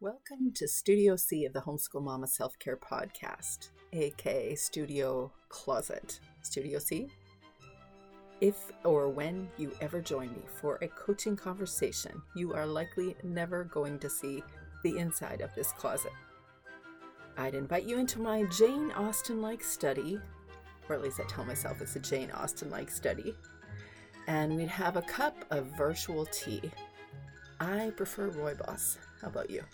Welcome to Studio C of the Homeschool Mama Self Care Podcast, aka Studio Closet. Studio C? If or when you ever join me for a coaching conversation, you are likely never going to see the inside of this closet. I'd invite you into my Jane Austen like study, or at least I tell myself it's a Jane Austen like study, and we'd have a cup of virtual tea. I prefer Rooibos. How about you?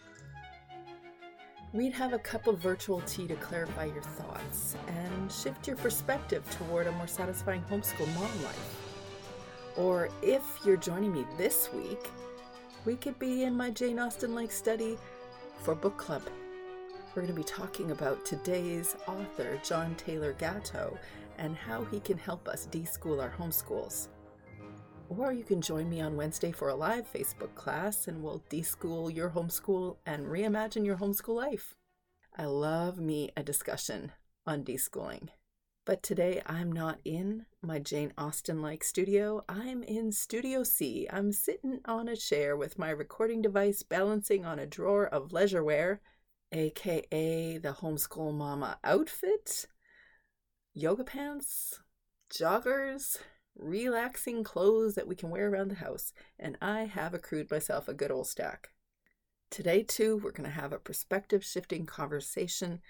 We'd have a cup of virtual tea to clarify your thoughts and shift your perspective toward a more satisfying homeschool mom life. Or if you're joining me this week, we could be in my Jane Austen like study for book club. We're going to be talking about today's author, John Taylor Gatto, and how he can help us deschool our homeschools. Or you can join me on Wednesday for a live Facebook class and we'll deschool your homeschool and reimagine your homeschool life. I love me a discussion on deschooling. But today I'm not in my Jane Austen like studio. I'm in Studio C. I'm sitting on a chair with my recording device balancing on a drawer of leisure wear, aka the homeschool mama outfit, yoga pants, joggers, relaxing clothes that we can wear around the house, and I have accrued myself a good old stack. Today, too, we're going to have a perspective shifting conversation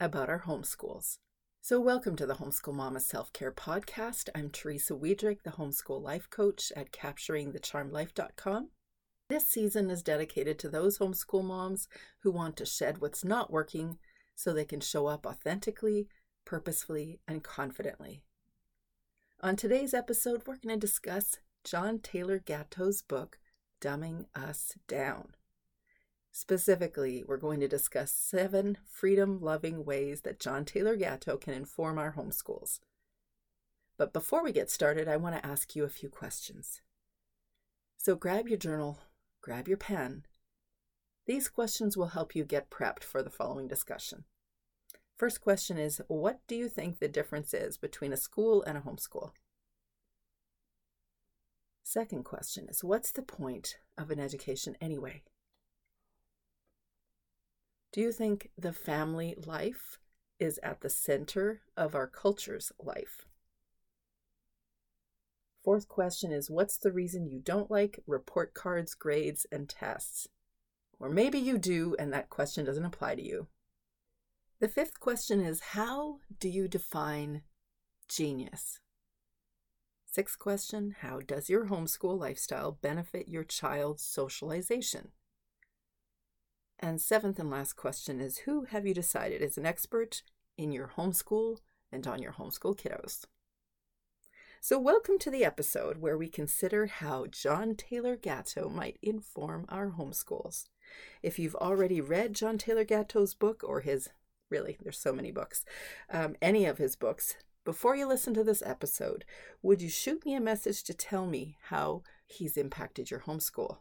about our homeschools. So, welcome to the Homeschool Mama Self Care Podcast. I'm Teresa Wiedrich, the homeschool life coach at capturingthecharmlife.com. This season is dedicated to those homeschool moms who want to shed what's not working so they can show up authentically, purposefully, and confidently. On today's episode, we're going to discuss John Taylor Gatto's book, Dumbing Us Down. Specifically, we're going to discuss seven freedom loving ways that John Taylor Gatto can inform our homeschools. But before we get started, I want to ask you a few questions. So grab your journal, grab your pen. These questions will help you get prepped for the following discussion. First question is What do you think the difference is between a school and a homeschool? Second question is What's the point of an education anyway? Do you think the family life is at the center of our culture's life? Fourth question is What's the reason you don't like report cards, grades, and tests? Or maybe you do, and that question doesn't apply to you. The fifth question is How do you define genius? Sixth question How does your homeschool lifestyle benefit your child's socialization? And seventh and last question is Who have you decided is an expert in your homeschool and on your homeschool kiddos? So, welcome to the episode where we consider how John Taylor Gatto might inform our homeschools. If you've already read John Taylor Gatto's book or his really, there's so many books, um, any of his books, before you listen to this episode, would you shoot me a message to tell me how he's impacted your homeschool?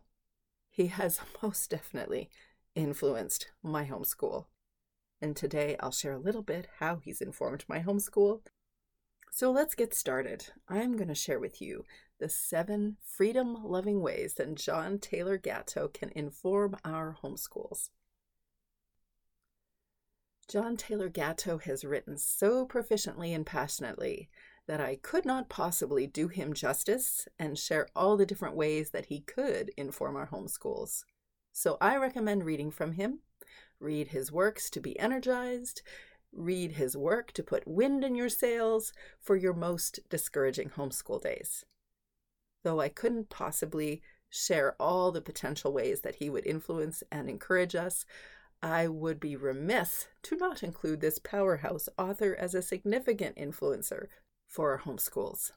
He has most definitely influenced my homeschool. And today I'll share a little bit how he's informed my homeschool. So let's get started. I'm going to share with you the seven freedom loving ways that John Taylor Gatto can inform our homeschools. John Taylor Gatto has written so proficiently and passionately that I could not possibly do him justice and share all the different ways that he could inform our homeschools. So I recommend reading from him. Read his works to be energized. Read his work to put wind in your sails for your most discouraging homeschool days. Though I couldn't possibly share all the potential ways that he would influence and encourage us, I would be remiss to not include this powerhouse author as a significant influencer for our homeschools.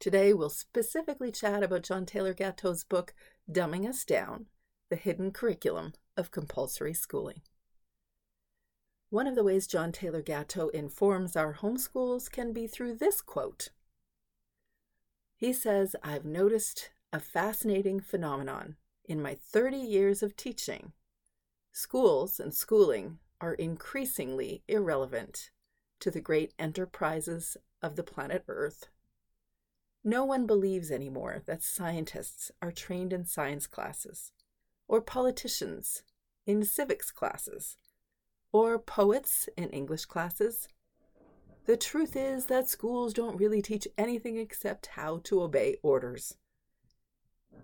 Today, we'll specifically chat about John Taylor Gatto's book, Dumbing Us Down The Hidden Curriculum of Compulsory Schooling. One of the ways John Taylor Gatto informs our homeschools can be through this quote. He says, I've noticed a fascinating phenomenon in my 30 years of teaching Schools and schooling are increasingly irrelevant to the great enterprises of the planet Earth. No one believes anymore that scientists are trained in science classes or politicians in civics classes or poets in English classes. The truth is that schools don't really teach anything except how to obey orders.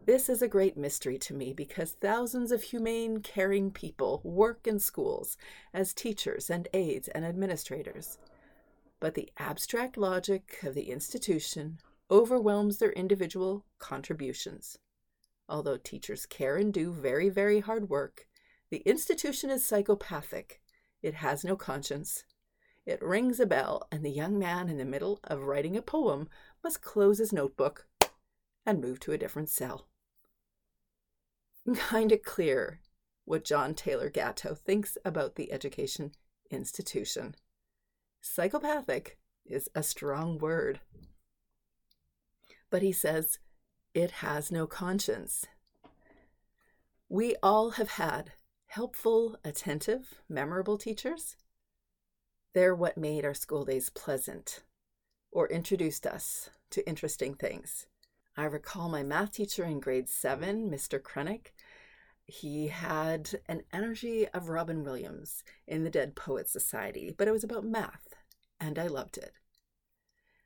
This is a great mystery to me because thousands of humane, caring people work in schools as teachers and aides and administrators. But the abstract logic of the institution overwhelms their individual contributions. Although teachers care and do very, very hard work, the institution is psychopathic. It has no conscience. It rings a bell, and the young man in the middle of writing a poem must close his notebook and move to a different cell. Kinda clear what John Taylor Gatto thinks about the education institution. Psychopathic is a strong word. But he says it has no conscience. We all have had helpful, attentive, memorable teachers. They're what made our school days pleasant or introduced us to interesting things. I recall my math teacher in grade seven, Mr. Krennick. He had an energy of Robin Williams in the Dead Poets Society, but it was about math, and I loved it.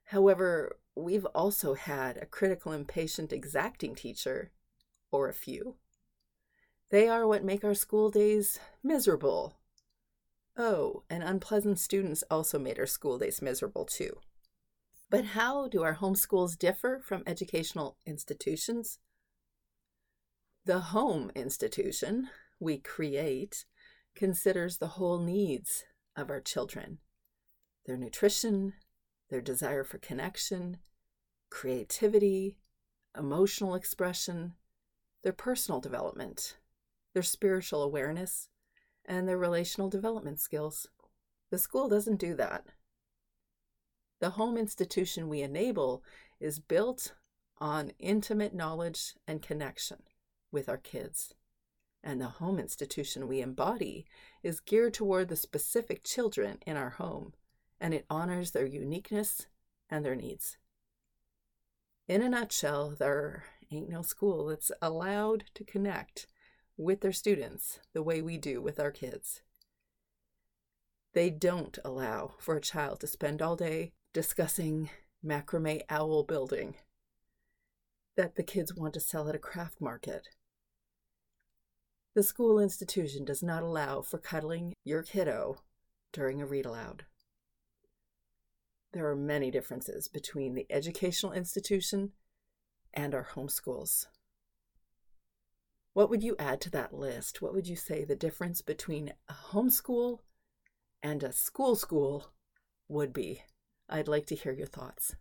However, we've also had a critical, impatient, exacting teacher, or a few. They are what make our school days miserable. Oh, and unpleasant students also made our school days miserable too. But how do our homeschools differ from educational institutions? The home institution we create considers the whole needs of our children their nutrition, their desire for connection, creativity, emotional expression, their personal development, their spiritual awareness, and their relational development skills. The school doesn't do that. The home institution we enable is built on intimate knowledge and connection with our kids. And the home institution we embody is geared toward the specific children in our home, and it honors their uniqueness and their needs. In a nutshell, there ain't no school that's allowed to connect with their students the way we do with our kids. They don't allow for a child to spend all day discussing macrame owl building that the kids want to sell at a craft market. The school institution does not allow for cuddling your kiddo during a read aloud. There are many differences between the educational institution and our homeschools. What would you add to that list? What would you say the difference between a homeschool and a school school would be? I'd like to hear your thoughts.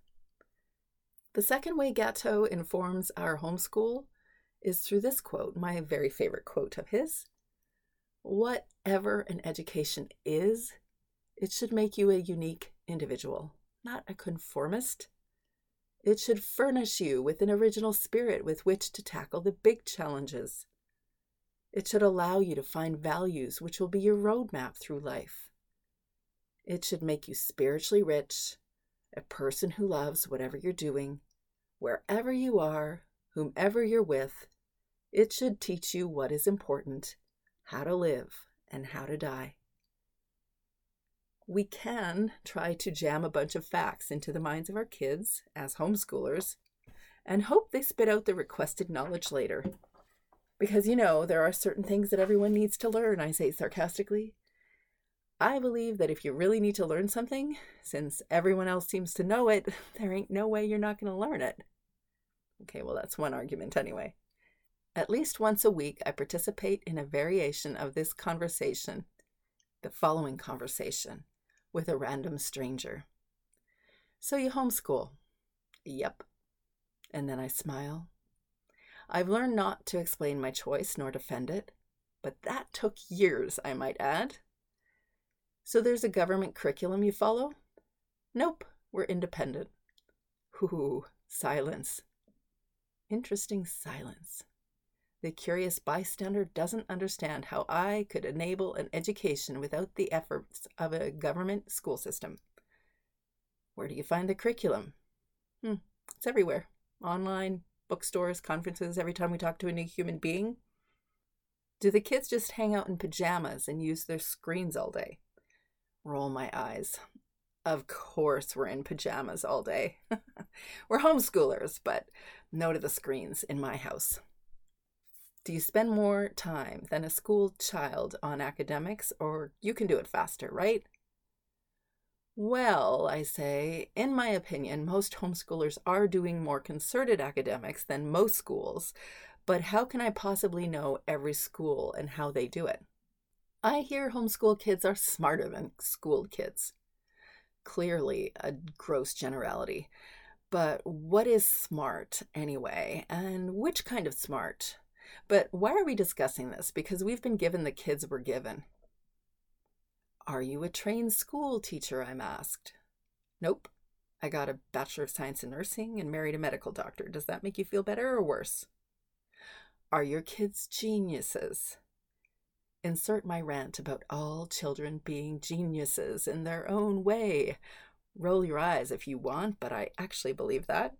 The second way Gatto informs our homeschool is through this quote, my very favorite quote of his Whatever an education is, it should make you a unique individual, not a conformist. It should furnish you with an original spirit with which to tackle the big challenges. It should allow you to find values which will be your roadmap through life. It should make you spiritually rich, a person who loves whatever you're doing, wherever you are, whomever you're with. It should teach you what is important, how to live, and how to die. We can try to jam a bunch of facts into the minds of our kids as homeschoolers and hope they spit out the requested knowledge later. Because, you know, there are certain things that everyone needs to learn, I say sarcastically. I believe that if you really need to learn something, since everyone else seems to know it, there ain't no way you're not going to learn it. Okay, well, that's one argument anyway. At least once a week, I participate in a variation of this conversation, the following conversation, with a random stranger. So you homeschool? Yep. And then I smile. I've learned not to explain my choice nor defend it, but that took years, I might add. So there's a government curriculum you follow? Nope, we're independent. Ooh, silence. Interesting silence. The curious bystander doesn't understand how I could enable an education without the efforts of a government school system. Where do you find the curriculum? Hmm, it's everywhere online, bookstores, conferences, every time we talk to a new human being. Do the kids just hang out in pajamas and use their screens all day? Roll my eyes. Of course, we're in pajamas all day. we're homeschoolers, but no to the screens in my house. Do you spend more time than a school child on academics, or you can do it faster, right? Well, I say, in my opinion, most homeschoolers are doing more concerted academics than most schools, but how can I possibly know every school and how they do it? I hear homeschool kids are smarter than schooled kids. Clearly, a gross generality. But what is smart anyway? And which kind of smart? But why are we discussing this? Because we've been given the kids we're given. Are you a trained school teacher? I'm asked. Nope. I got a Bachelor of Science in Nursing and married a medical doctor. Does that make you feel better or worse? Are your kids geniuses? Insert my rant about all children being geniuses in their own way. Roll your eyes if you want, but I actually believe that,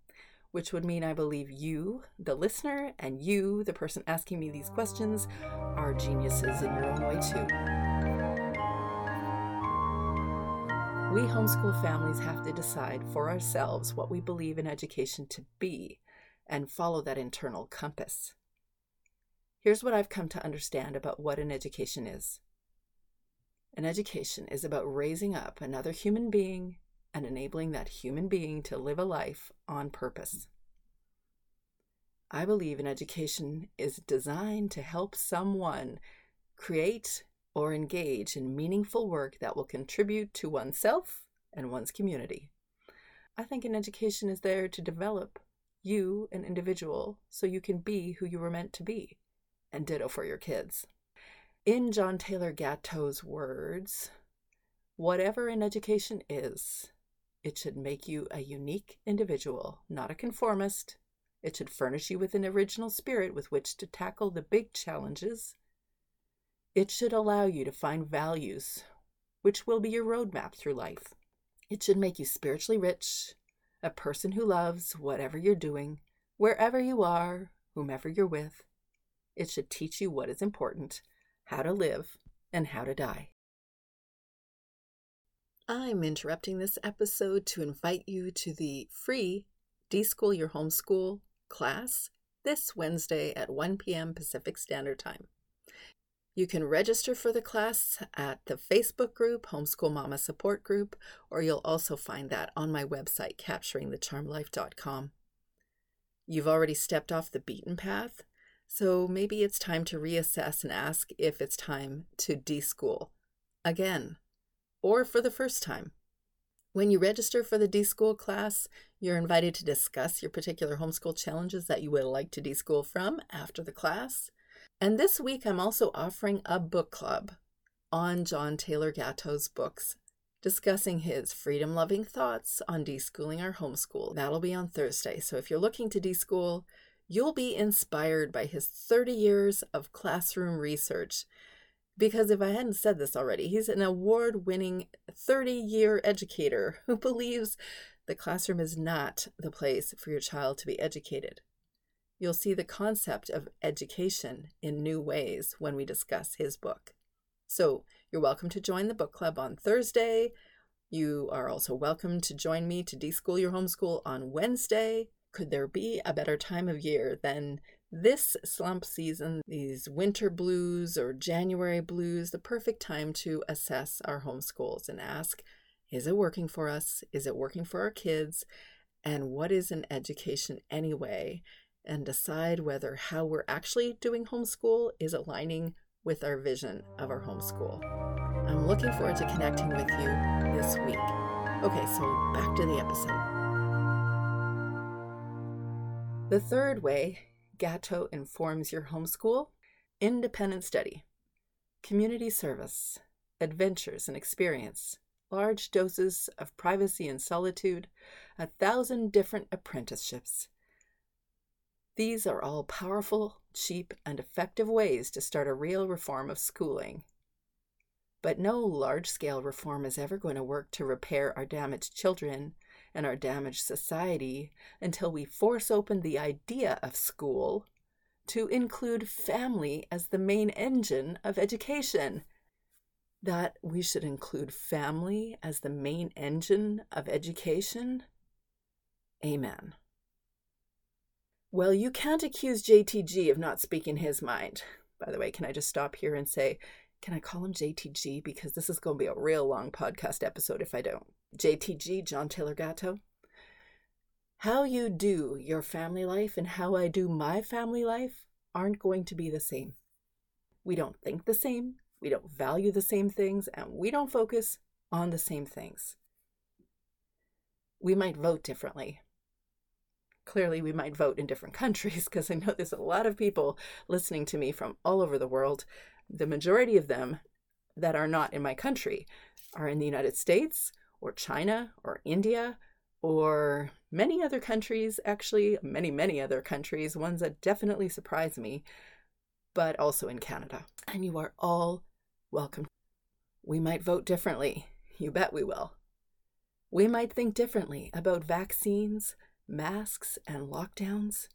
which would mean I believe you, the listener, and you, the person asking me these questions, are geniuses in your own way too. We homeschool families have to decide for ourselves what we believe in education to be and follow that internal compass. Here's what I've come to understand about what an education is an education is about raising up another human being and enabling that human being to live a life on purpose. I believe an education is designed to help someone create or engage in meaningful work that will contribute to oneself and one's community. I think an education is there to develop you, an individual, so you can be who you were meant to be, and ditto for your kids. In John Taylor Gatto's words, whatever an education is, it should make you a unique individual, not a conformist. It should furnish you with an original spirit with which to tackle the big challenges it should allow you to find values, which will be your roadmap through life. It should make you spiritually rich, a person who loves whatever you're doing, wherever you are, whomever you're with. It should teach you what is important, how to live, and how to die. I'm interrupting this episode to invite you to the free Deschool Your Homeschool class this Wednesday at 1 p.m. Pacific Standard Time. You can register for the class at the Facebook group, Homeschool Mama Support Group, or you'll also find that on my website, capturingthecharmlife.com. You've already stepped off the beaten path, so maybe it's time to reassess and ask if it's time to deschool again or for the first time. When you register for the deschool class, you're invited to discuss your particular homeschool challenges that you would like to deschool from after the class. And this week, I'm also offering a book club on John Taylor Gatto's books, discussing his freedom loving thoughts on deschooling our homeschool. That'll be on Thursday. So if you're looking to deschool, you'll be inspired by his 30 years of classroom research. Because if I hadn't said this already, he's an award winning 30 year educator who believes the classroom is not the place for your child to be educated. You'll see the concept of education in new ways when we discuss his book. So, you're welcome to join the book club on Thursday. You are also welcome to join me to deschool your homeschool on Wednesday. Could there be a better time of year than this slump season, these winter blues or January blues, the perfect time to assess our homeschools and ask is it working for us? Is it working for our kids? And what is an education anyway? and decide whether how we're actually doing homeschool is aligning with our vision of our homeschool. I'm looking forward to connecting with you this week. Okay, so back to the episode. The third way Gatto informs your homeschool independent study, community service, adventures and experience, large doses of privacy and solitude, a thousand different apprenticeships these are all powerful, cheap, and effective ways to start a real reform of schooling. But no large scale reform is ever going to work to repair our damaged children and our damaged society until we force open the idea of school to include family as the main engine of education. That we should include family as the main engine of education? Amen. Well, you can't accuse JTG of not speaking his mind. By the way, can I just stop here and say, can I call him JTG? Because this is going to be a real long podcast episode if I don't. JTG, John Taylor Gatto. How you do your family life and how I do my family life aren't going to be the same. We don't think the same, we don't value the same things, and we don't focus on the same things. We might vote differently. Clearly, we might vote in different countries because I know there's a lot of people listening to me from all over the world. The majority of them that are not in my country are in the United States or China or India or many other countries, actually, many, many other countries, ones that definitely surprise me, but also in Canada. And you are all welcome. We might vote differently. You bet we will. We might think differently about vaccines, masks, and lockdowns.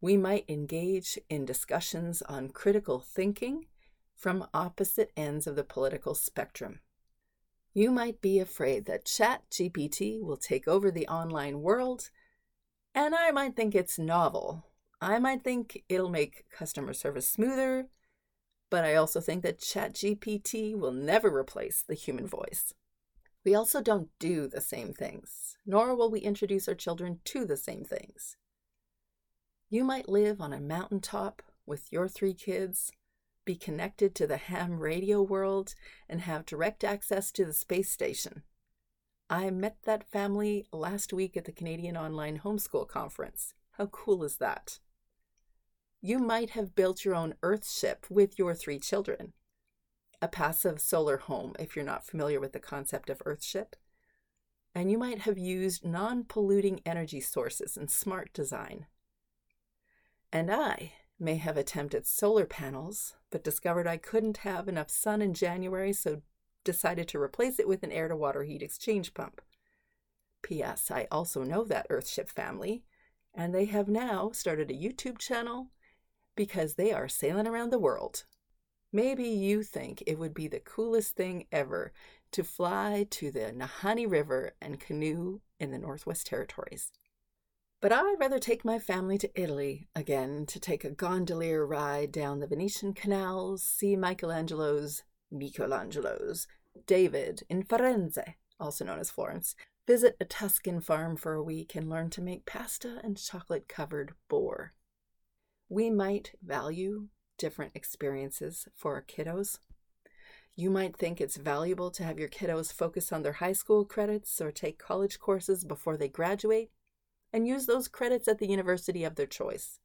We might engage in discussions on critical thinking from opposite ends of the political spectrum. You might be afraid that ChatGPT will take over the online world, and I might think it's novel. I might think it'll make customer service smoother, but I also think that ChatGPT will never replace the human voice. We also don't do the same things, nor will we introduce our children to the same things. You might live on a mountaintop with your three kids be connected to the ham radio world, and have direct access to the space station. I met that family last week at the Canadian Online Homeschool Conference. How cool is that? You might have built your own Earthship with your three children. A passive solar home, if you're not familiar with the concept of Earthship. And you might have used non polluting energy sources and smart design. And I may have attempted solar panels, but discovered I couldn't have enough sun in January, so decided to replace it with an air to water heat exchange pump. P.S. I also know that Earthship family, and they have now started a YouTube channel because they are sailing around the world. Maybe you think it would be the coolest thing ever to fly to the Nahanni River and canoe in the Northwest Territories. But I'd rather take my family to Italy again to take a gondolier ride down the Venetian canals, see Michelangelo's, Michelangelo's, David in Firenze, also known as Florence, visit a Tuscan farm for a week, and learn to make pasta and chocolate covered boar. We might value different experiences for our kiddos. You might think it's valuable to have your kiddos focus on their high school credits or take college courses before they graduate and use those credits at the university of their choice.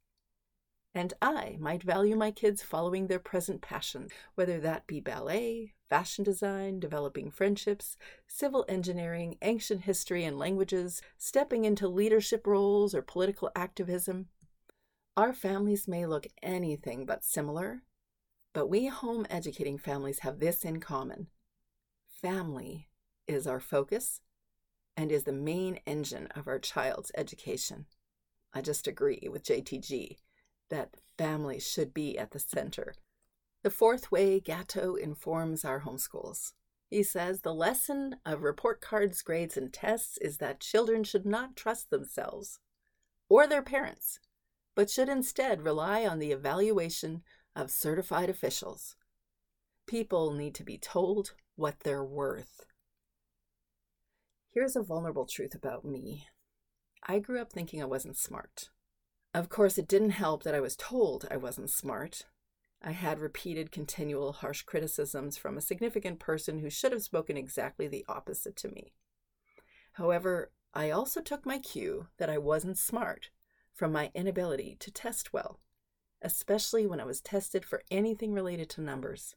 And I might value my kids following their present passions, whether that be ballet, fashion design, developing friendships, civil engineering, ancient history and languages, stepping into leadership roles, or political activism. Our families may look anything but similar, but we home educating families have this in common family is our focus and is the main engine of our child's education. I just agree with JTG that family should be at the center. The fourth way Gatto informs our homeschools. He says the lesson of report cards, grades, and tests is that children should not trust themselves or their parents, but should instead rely on the evaluation of certified officials. People need to be told what they're worth. Here's a vulnerable truth about me I grew up thinking I wasn't smart. Of course, it didn't help that I was told I wasn't smart. I had repeated, continual, harsh criticisms from a significant person who should have spoken exactly the opposite to me. However, I also took my cue that I wasn't smart from my inability to test well, especially when I was tested for anything related to numbers.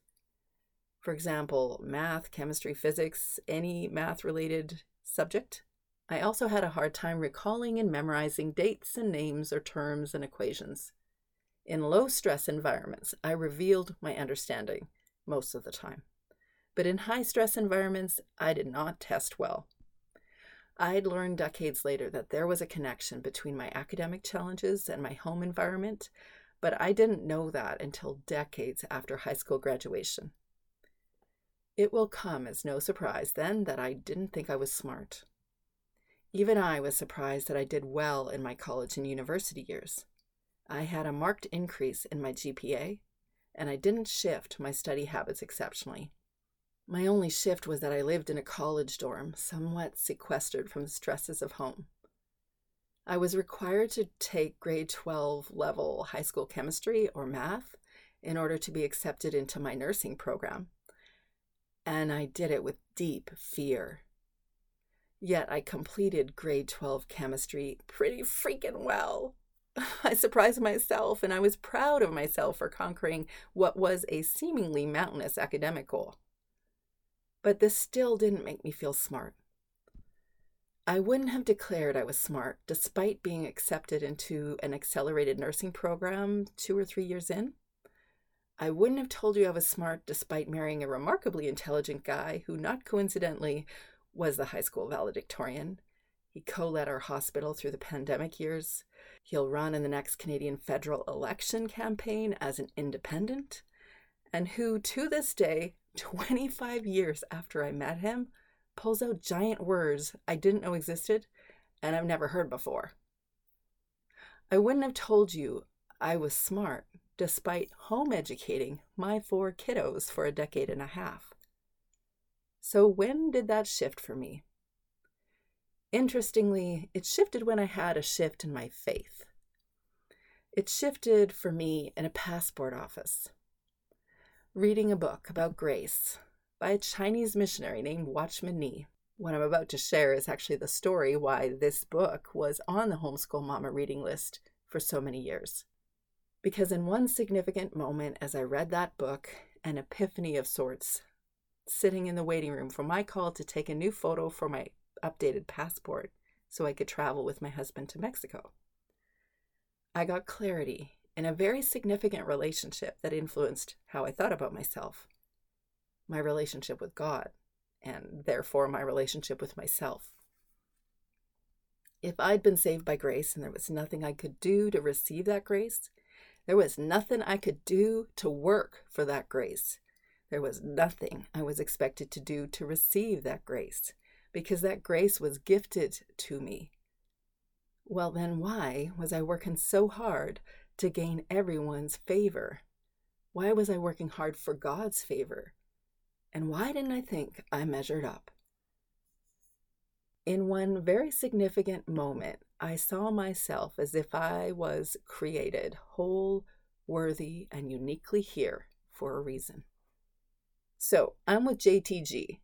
For example, math, chemistry, physics, any math related subject. I also had a hard time recalling and memorizing dates and names or terms and equations. In low stress environments, I revealed my understanding most of the time. But in high stress environments, I did not test well. I'd learned decades later that there was a connection between my academic challenges and my home environment, but I didn't know that until decades after high school graduation. It will come as no surprise then that I didn't think I was smart. Even I was surprised that I did well in my college and university years. I had a marked increase in my GPA, and I didn't shift my study habits exceptionally. My only shift was that I lived in a college dorm, somewhat sequestered from the stresses of home. I was required to take grade 12 level high school chemistry or math in order to be accepted into my nursing program. And I did it with deep fear. Yet I completed grade 12 chemistry pretty freaking well. I surprised myself and I was proud of myself for conquering what was a seemingly mountainous academic goal. But this still didn't make me feel smart. I wouldn't have declared I was smart despite being accepted into an accelerated nursing program two or three years in. I wouldn't have told you I was smart despite marrying a remarkably intelligent guy who, not coincidentally, was the high school valedictorian. He co led our hospital through the pandemic years. He'll run in the next Canadian federal election campaign as an independent, and who, to this day, 25 years after I met him, pulls out giant words I didn't know existed and I've never heard before. I wouldn't have told you I was smart despite home educating my four kiddos for a decade and a half. So, when did that shift for me? Interestingly, it shifted when I had a shift in my faith. It shifted for me in a passport office. Reading a book about grace by a Chinese missionary named Watchman Nee. What I'm about to share is actually the story why this book was on the Homeschool Mama reading list for so many years. Because in one significant moment, as I read that book, an epiphany of sorts, sitting in the waiting room for my call to take a new photo for my updated passport so I could travel with my husband to Mexico. I got clarity in a very significant relationship that influenced how I thought about myself my relationship with God, and therefore my relationship with myself. If I'd been saved by grace and there was nothing I could do to receive that grace, there was nothing I could do to work for that grace. There was nothing I was expected to do to receive that grace, because that grace was gifted to me. Well, then why was I working so hard to gain everyone's favor? Why was I working hard for God's favor? And why didn't I think I measured up? In one very significant moment, I saw myself as if I was created whole, worthy, and uniquely here for a reason. So I'm with JTG.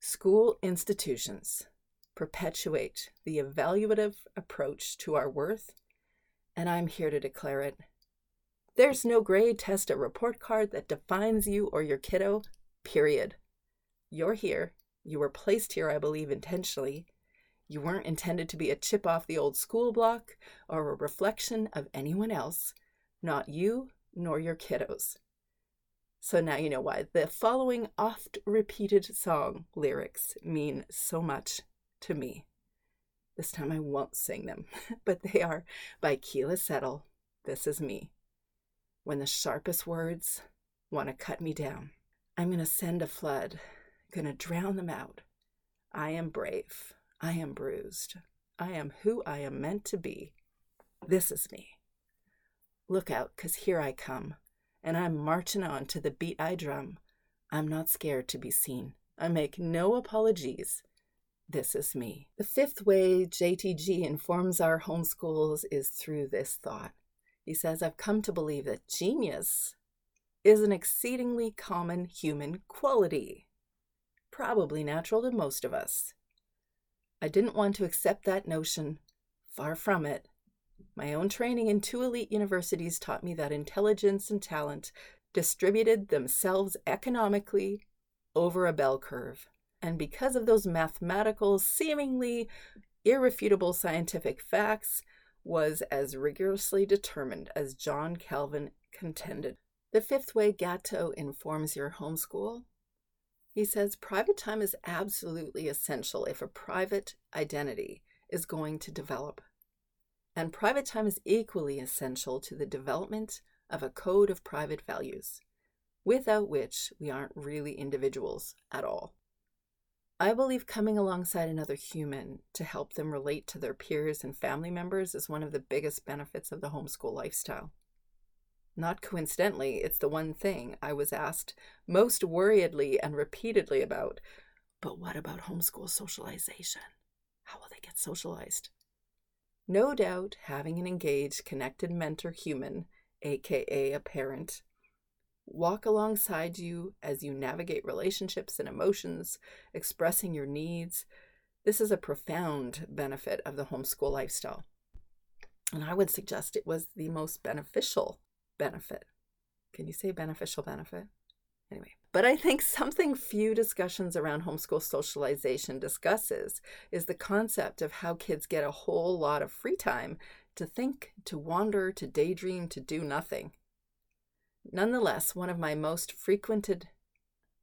School institutions perpetuate the evaluative approach to our worth, and I'm here to declare it. There's no grade, test, or report card that defines you or your kiddo period. You're here. You were placed here, I believe, intentionally. You weren't intended to be a chip off the old school block or a reflection of anyone else, not you nor your kiddos. So now you know why the following oft repeated song lyrics mean so much to me. This time I won't sing them, but they are by Keala Settle. This is me. When the sharpest words want to cut me down. I'm going to send a flood, going to drown them out. I am brave. I am bruised. I am who I am meant to be. This is me. Look out, 'cause here I come, and I'm marching on to the beat I drum. I'm not scared to be seen. I make no apologies. This is me. The fifth way JTG informs our homeschools is through this thought. He says, I've come to believe that genius is an exceedingly common human quality, probably natural to most of us. I didn't want to accept that notion, far from it. My own training in two elite universities taught me that intelligence and talent distributed themselves economically over a bell curve. And because of those mathematical, seemingly irrefutable scientific facts, was as rigorously determined as John Calvin contended. The fifth way Gatto informs your homeschool. He says private time is absolutely essential if a private identity is going to develop. and private time is equally essential to the development of a code of private values, without which we aren't really individuals at all. I believe coming alongside another human to help them relate to their peers and family members is one of the biggest benefits of the homeschool lifestyle. Not coincidentally, it's the one thing I was asked most worriedly and repeatedly about. But what about homeschool socialization? How will they get socialized? No doubt having an engaged, connected mentor human, aka a parent, walk alongside you as you navigate relationships and emotions, expressing your needs. This is a profound benefit of the homeschool lifestyle. And I would suggest it was the most beneficial benefit. Can you say beneficial benefit? Anyway, but I think something few discussions around homeschool socialization discusses is the concept of how kids get a whole lot of free time to think, to wander, to daydream, to do nothing. Nonetheless, one of my most frequented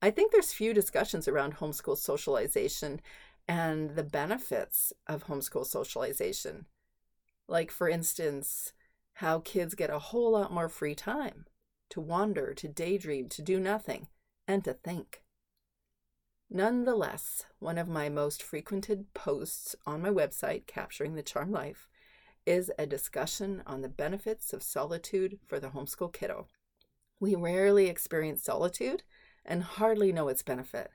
I think there's few discussions around homeschool socialization and the benefits of homeschool socialization. Like, for instance, how kids get a whole lot more free time to wander, to daydream, to do nothing, and to think. Nonetheless, one of my most frequented posts on my website, Capturing the Charm Life, is a discussion on the benefits of solitude for the homeschool kiddo. We rarely experience solitude and hardly know its benefit.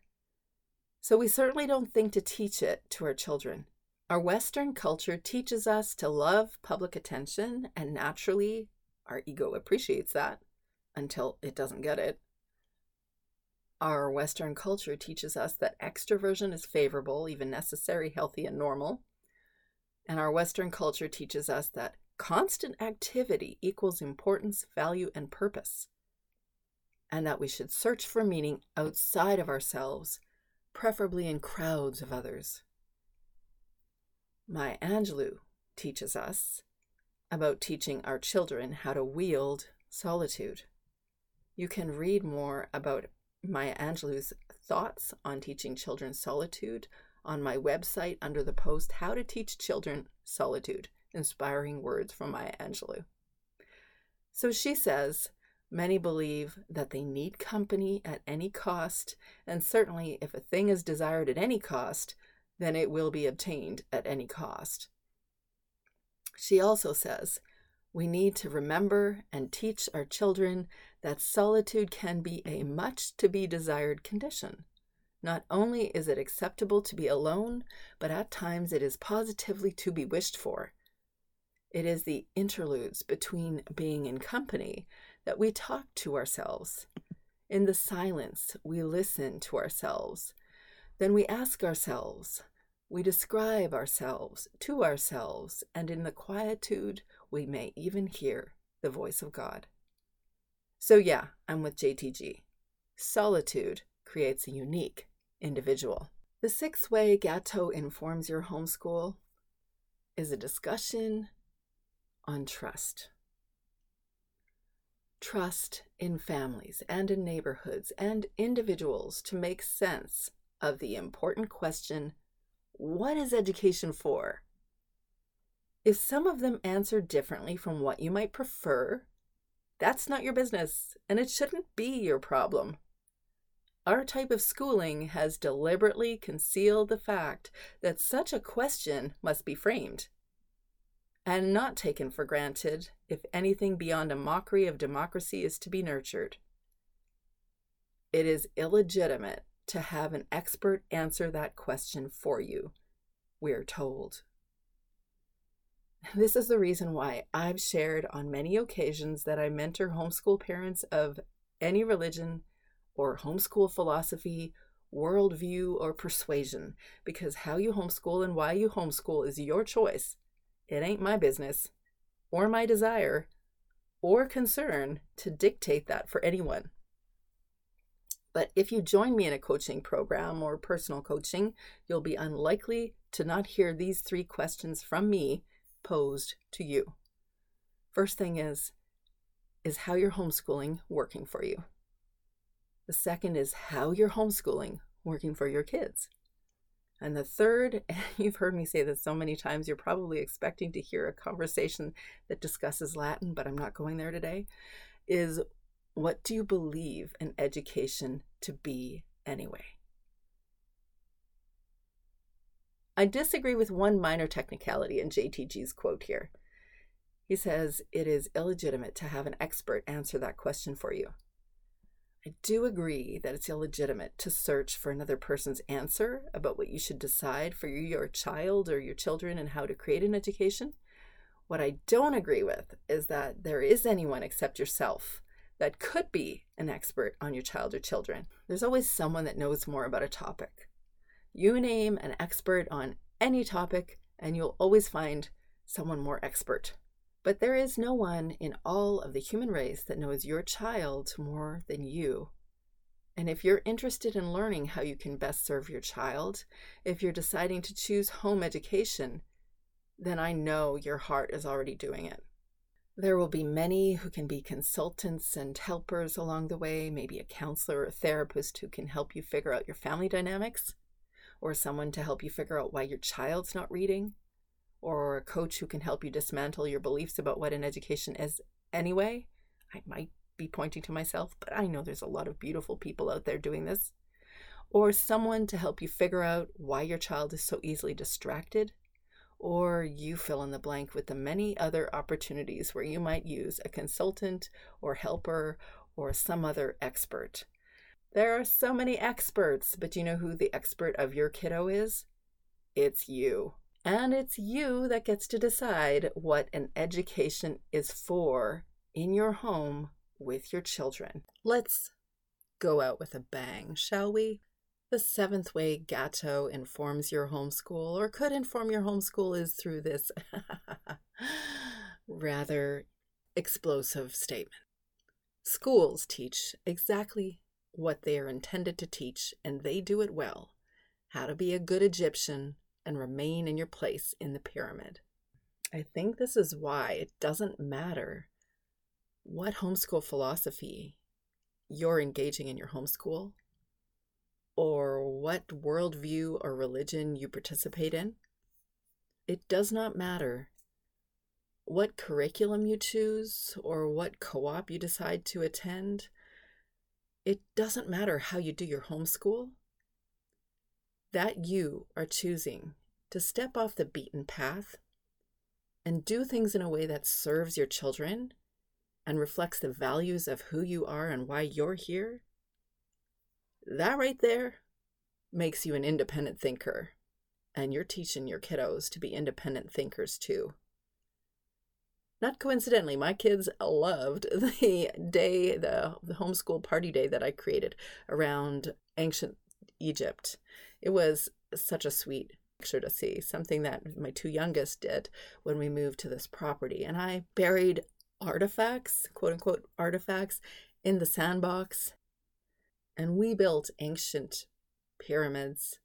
So we certainly don't think to teach it to our children. Our Western culture teaches us to love public attention, and naturally, our ego appreciates that until it doesn't get it. Our Western culture teaches us that extroversion is favorable, even necessary, healthy, and normal. And our Western culture teaches us that constant activity equals importance, value, and purpose. And that we should search for meaning outside of ourselves, preferably in crowds of others. Maya Angelou teaches us about teaching our children how to wield solitude. You can read more about Maya Angelou's thoughts on teaching children solitude on my website under the post How to Teach Children Solitude Inspiring Words from Maya Angelou. So she says, Many believe that they need company at any cost, and certainly if a thing is desired at any cost, then it will be obtained at any cost. She also says, we need to remember and teach our children that solitude can be a much to be desired condition. Not only is it acceptable to be alone, but at times it is positively to be wished for. It is the interludes between being in company that we talk to ourselves. In the silence, we listen to ourselves then we ask ourselves, we describe ourselves to ourselves, and in the quietude, we may even hear the voice of God. So, yeah, I'm with JTG. Solitude creates a unique individual. The sixth way Gatto informs your homeschool is a discussion on trust. Trust in families and in neighborhoods and individuals to make sense of the important question what is education for? If some of them answer differently from what you might prefer, that's not your business, and it shouldn't be your problem. Our type of schooling has deliberately concealed the fact that such a question must be framed and not taken for granted if anything beyond a mockery of democracy is to be nurtured. It is illegitimate to have an expert answer that question for you, we're told. This is the reason why I've shared on many occasions that I mentor homeschool parents of any religion or homeschool philosophy, worldview, or persuasion, because how you homeschool and why you homeschool is your choice. It ain't my business, or my desire, or concern to dictate that for anyone. But if you join me in a coaching program or personal coaching, you'll be unlikely to not hear these three questions from me posed to you. First thing is, is how your homeschooling working for you? The second is how your homeschooling working for your kids. And the third, and you've heard me say this so many times, you're probably expecting to hear a conversation that discusses Latin, but I'm not going there today, is what do you believe an education to be anyway? I disagree with one minor technicality in JTG's quote here. He says it is illegitimate to have an expert answer that question for you. I do agree that it's illegitimate to search for another person's answer about what you should decide for your child or your children and how to create an education. What I don't agree with is that there is anyone except yourself that could be an expert on your child or children. There's always someone that knows more about a topic. You name an expert on any topic, and you'll always find someone more expert. But there is no one in all of the human race that knows your child more than you. And if you're interested in learning how you can best serve your child, if you're deciding to choose home education, then I know your heart is already doing it. There will be many who can be consultants and helpers along the way, maybe a counselor or a therapist who can help you figure out your family dynamics or someone to help you figure out why your child's not reading, or a coach who can help you dismantle your beliefs about what an education is anyway. I might be pointing to myself, but I know there's a lot of beautiful people out there doing this. Or someone to help you figure out why your child is so easily distracted. Or you fill in the blank with the many other opportunities where you might use a consultant or helper or some other expert. There are so many experts, but you know who the expert of your kiddo is? It's you. And it's you that gets to decide what an education is for in your home with your children. Let's go out with a bang, shall we? The seventh way Gatto informs your homeschool, or could inform your homeschool, is through this rather explosive statement. Schools teach exactly what they are intended to teach, and they do it well how to be a good Egyptian and remain in your place in the pyramid. I think this is why it doesn't matter what homeschool philosophy you're engaging in your homeschool or what worldview or religion you participate in. It does not matter what curriculum you choose or what co op you decide to attend. It doesn't matter how you do your homeschool, that you are choosing to step off the beaten path and do things in a way that serves your children and reflects the values of who you are and why you're here, that right there makes you an independent thinker. And you're teaching your kiddos to be independent thinkers too. Not coincidentally, my kids loved the day, the, the homeschool party day that I created around ancient Egypt. It was such a sweet picture to see, something that my two youngest did when we moved to this property. And I buried artifacts, quote unquote artifacts, in the sandbox. And we built ancient pyramids,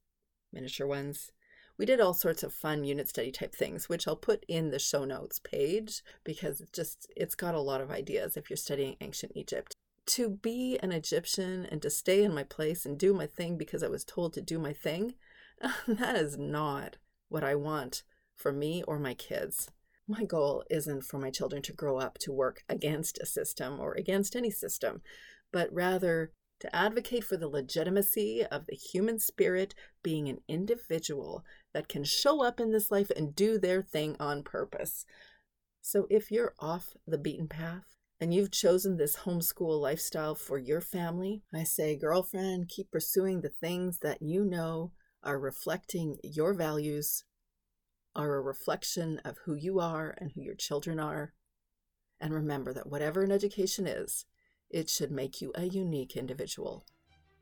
miniature ones, we did all sorts of fun unit study type things, which I'll put in the show notes page because it's just it's got a lot of ideas if you're studying ancient Egypt. To be an Egyptian and to stay in my place and do my thing because I was told to do my thing, that is not what I want for me or my kids. My goal isn't for my children to grow up to work against a system or against any system, but rather to advocate for the legitimacy of the human spirit being an individual that can show up in this life and do their thing on purpose. So if you're off the beaten path and you've chosen this homeschool lifestyle for your family, I say, girlfriend, keep pursuing the things that you know are reflecting your values, are a reflection of who you are and who your children are. And remember that whatever an education is, it should make you a unique individual,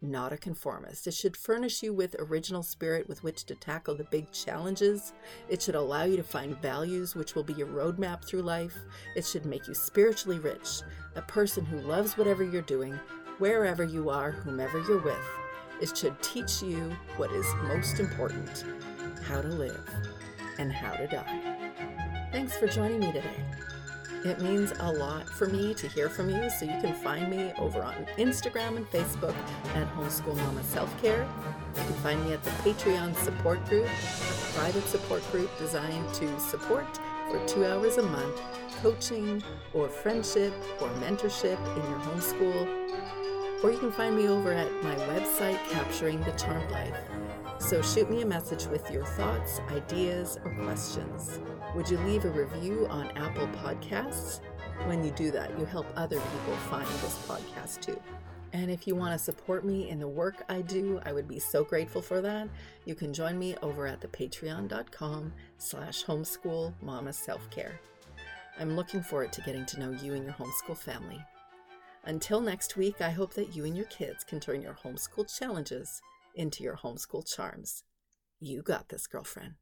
not a conformist. It should furnish you with original spirit with which to tackle the big challenges. It should allow you to find values which will be your roadmap through life. It should make you spiritually rich, a person who loves whatever you're doing, wherever you are, whomever you're with. It should teach you what is most important how to live and how to die. Thanks for joining me today. It means a lot for me to hear from you, so you can find me over on Instagram and Facebook at Homeschool Mama Self Care. You can find me at the Patreon support group, a private support group designed to support for two hours a month coaching or friendship or mentorship in your homeschool. Or you can find me over at my website, Capturing the Charmed Life. So shoot me a message with your thoughts, ideas, or questions. Would you leave a review on Apple Podcasts? When you do that, you help other people find this podcast too. And if you want to support me in the work I do, I would be so grateful for that. You can join me over at the patreon.com slash homeschool mama self-care. I'm looking forward to getting to know you and your homeschool family. Until next week, I hope that you and your kids can turn your homeschool challenges into your homeschool charms. You got this, girlfriend.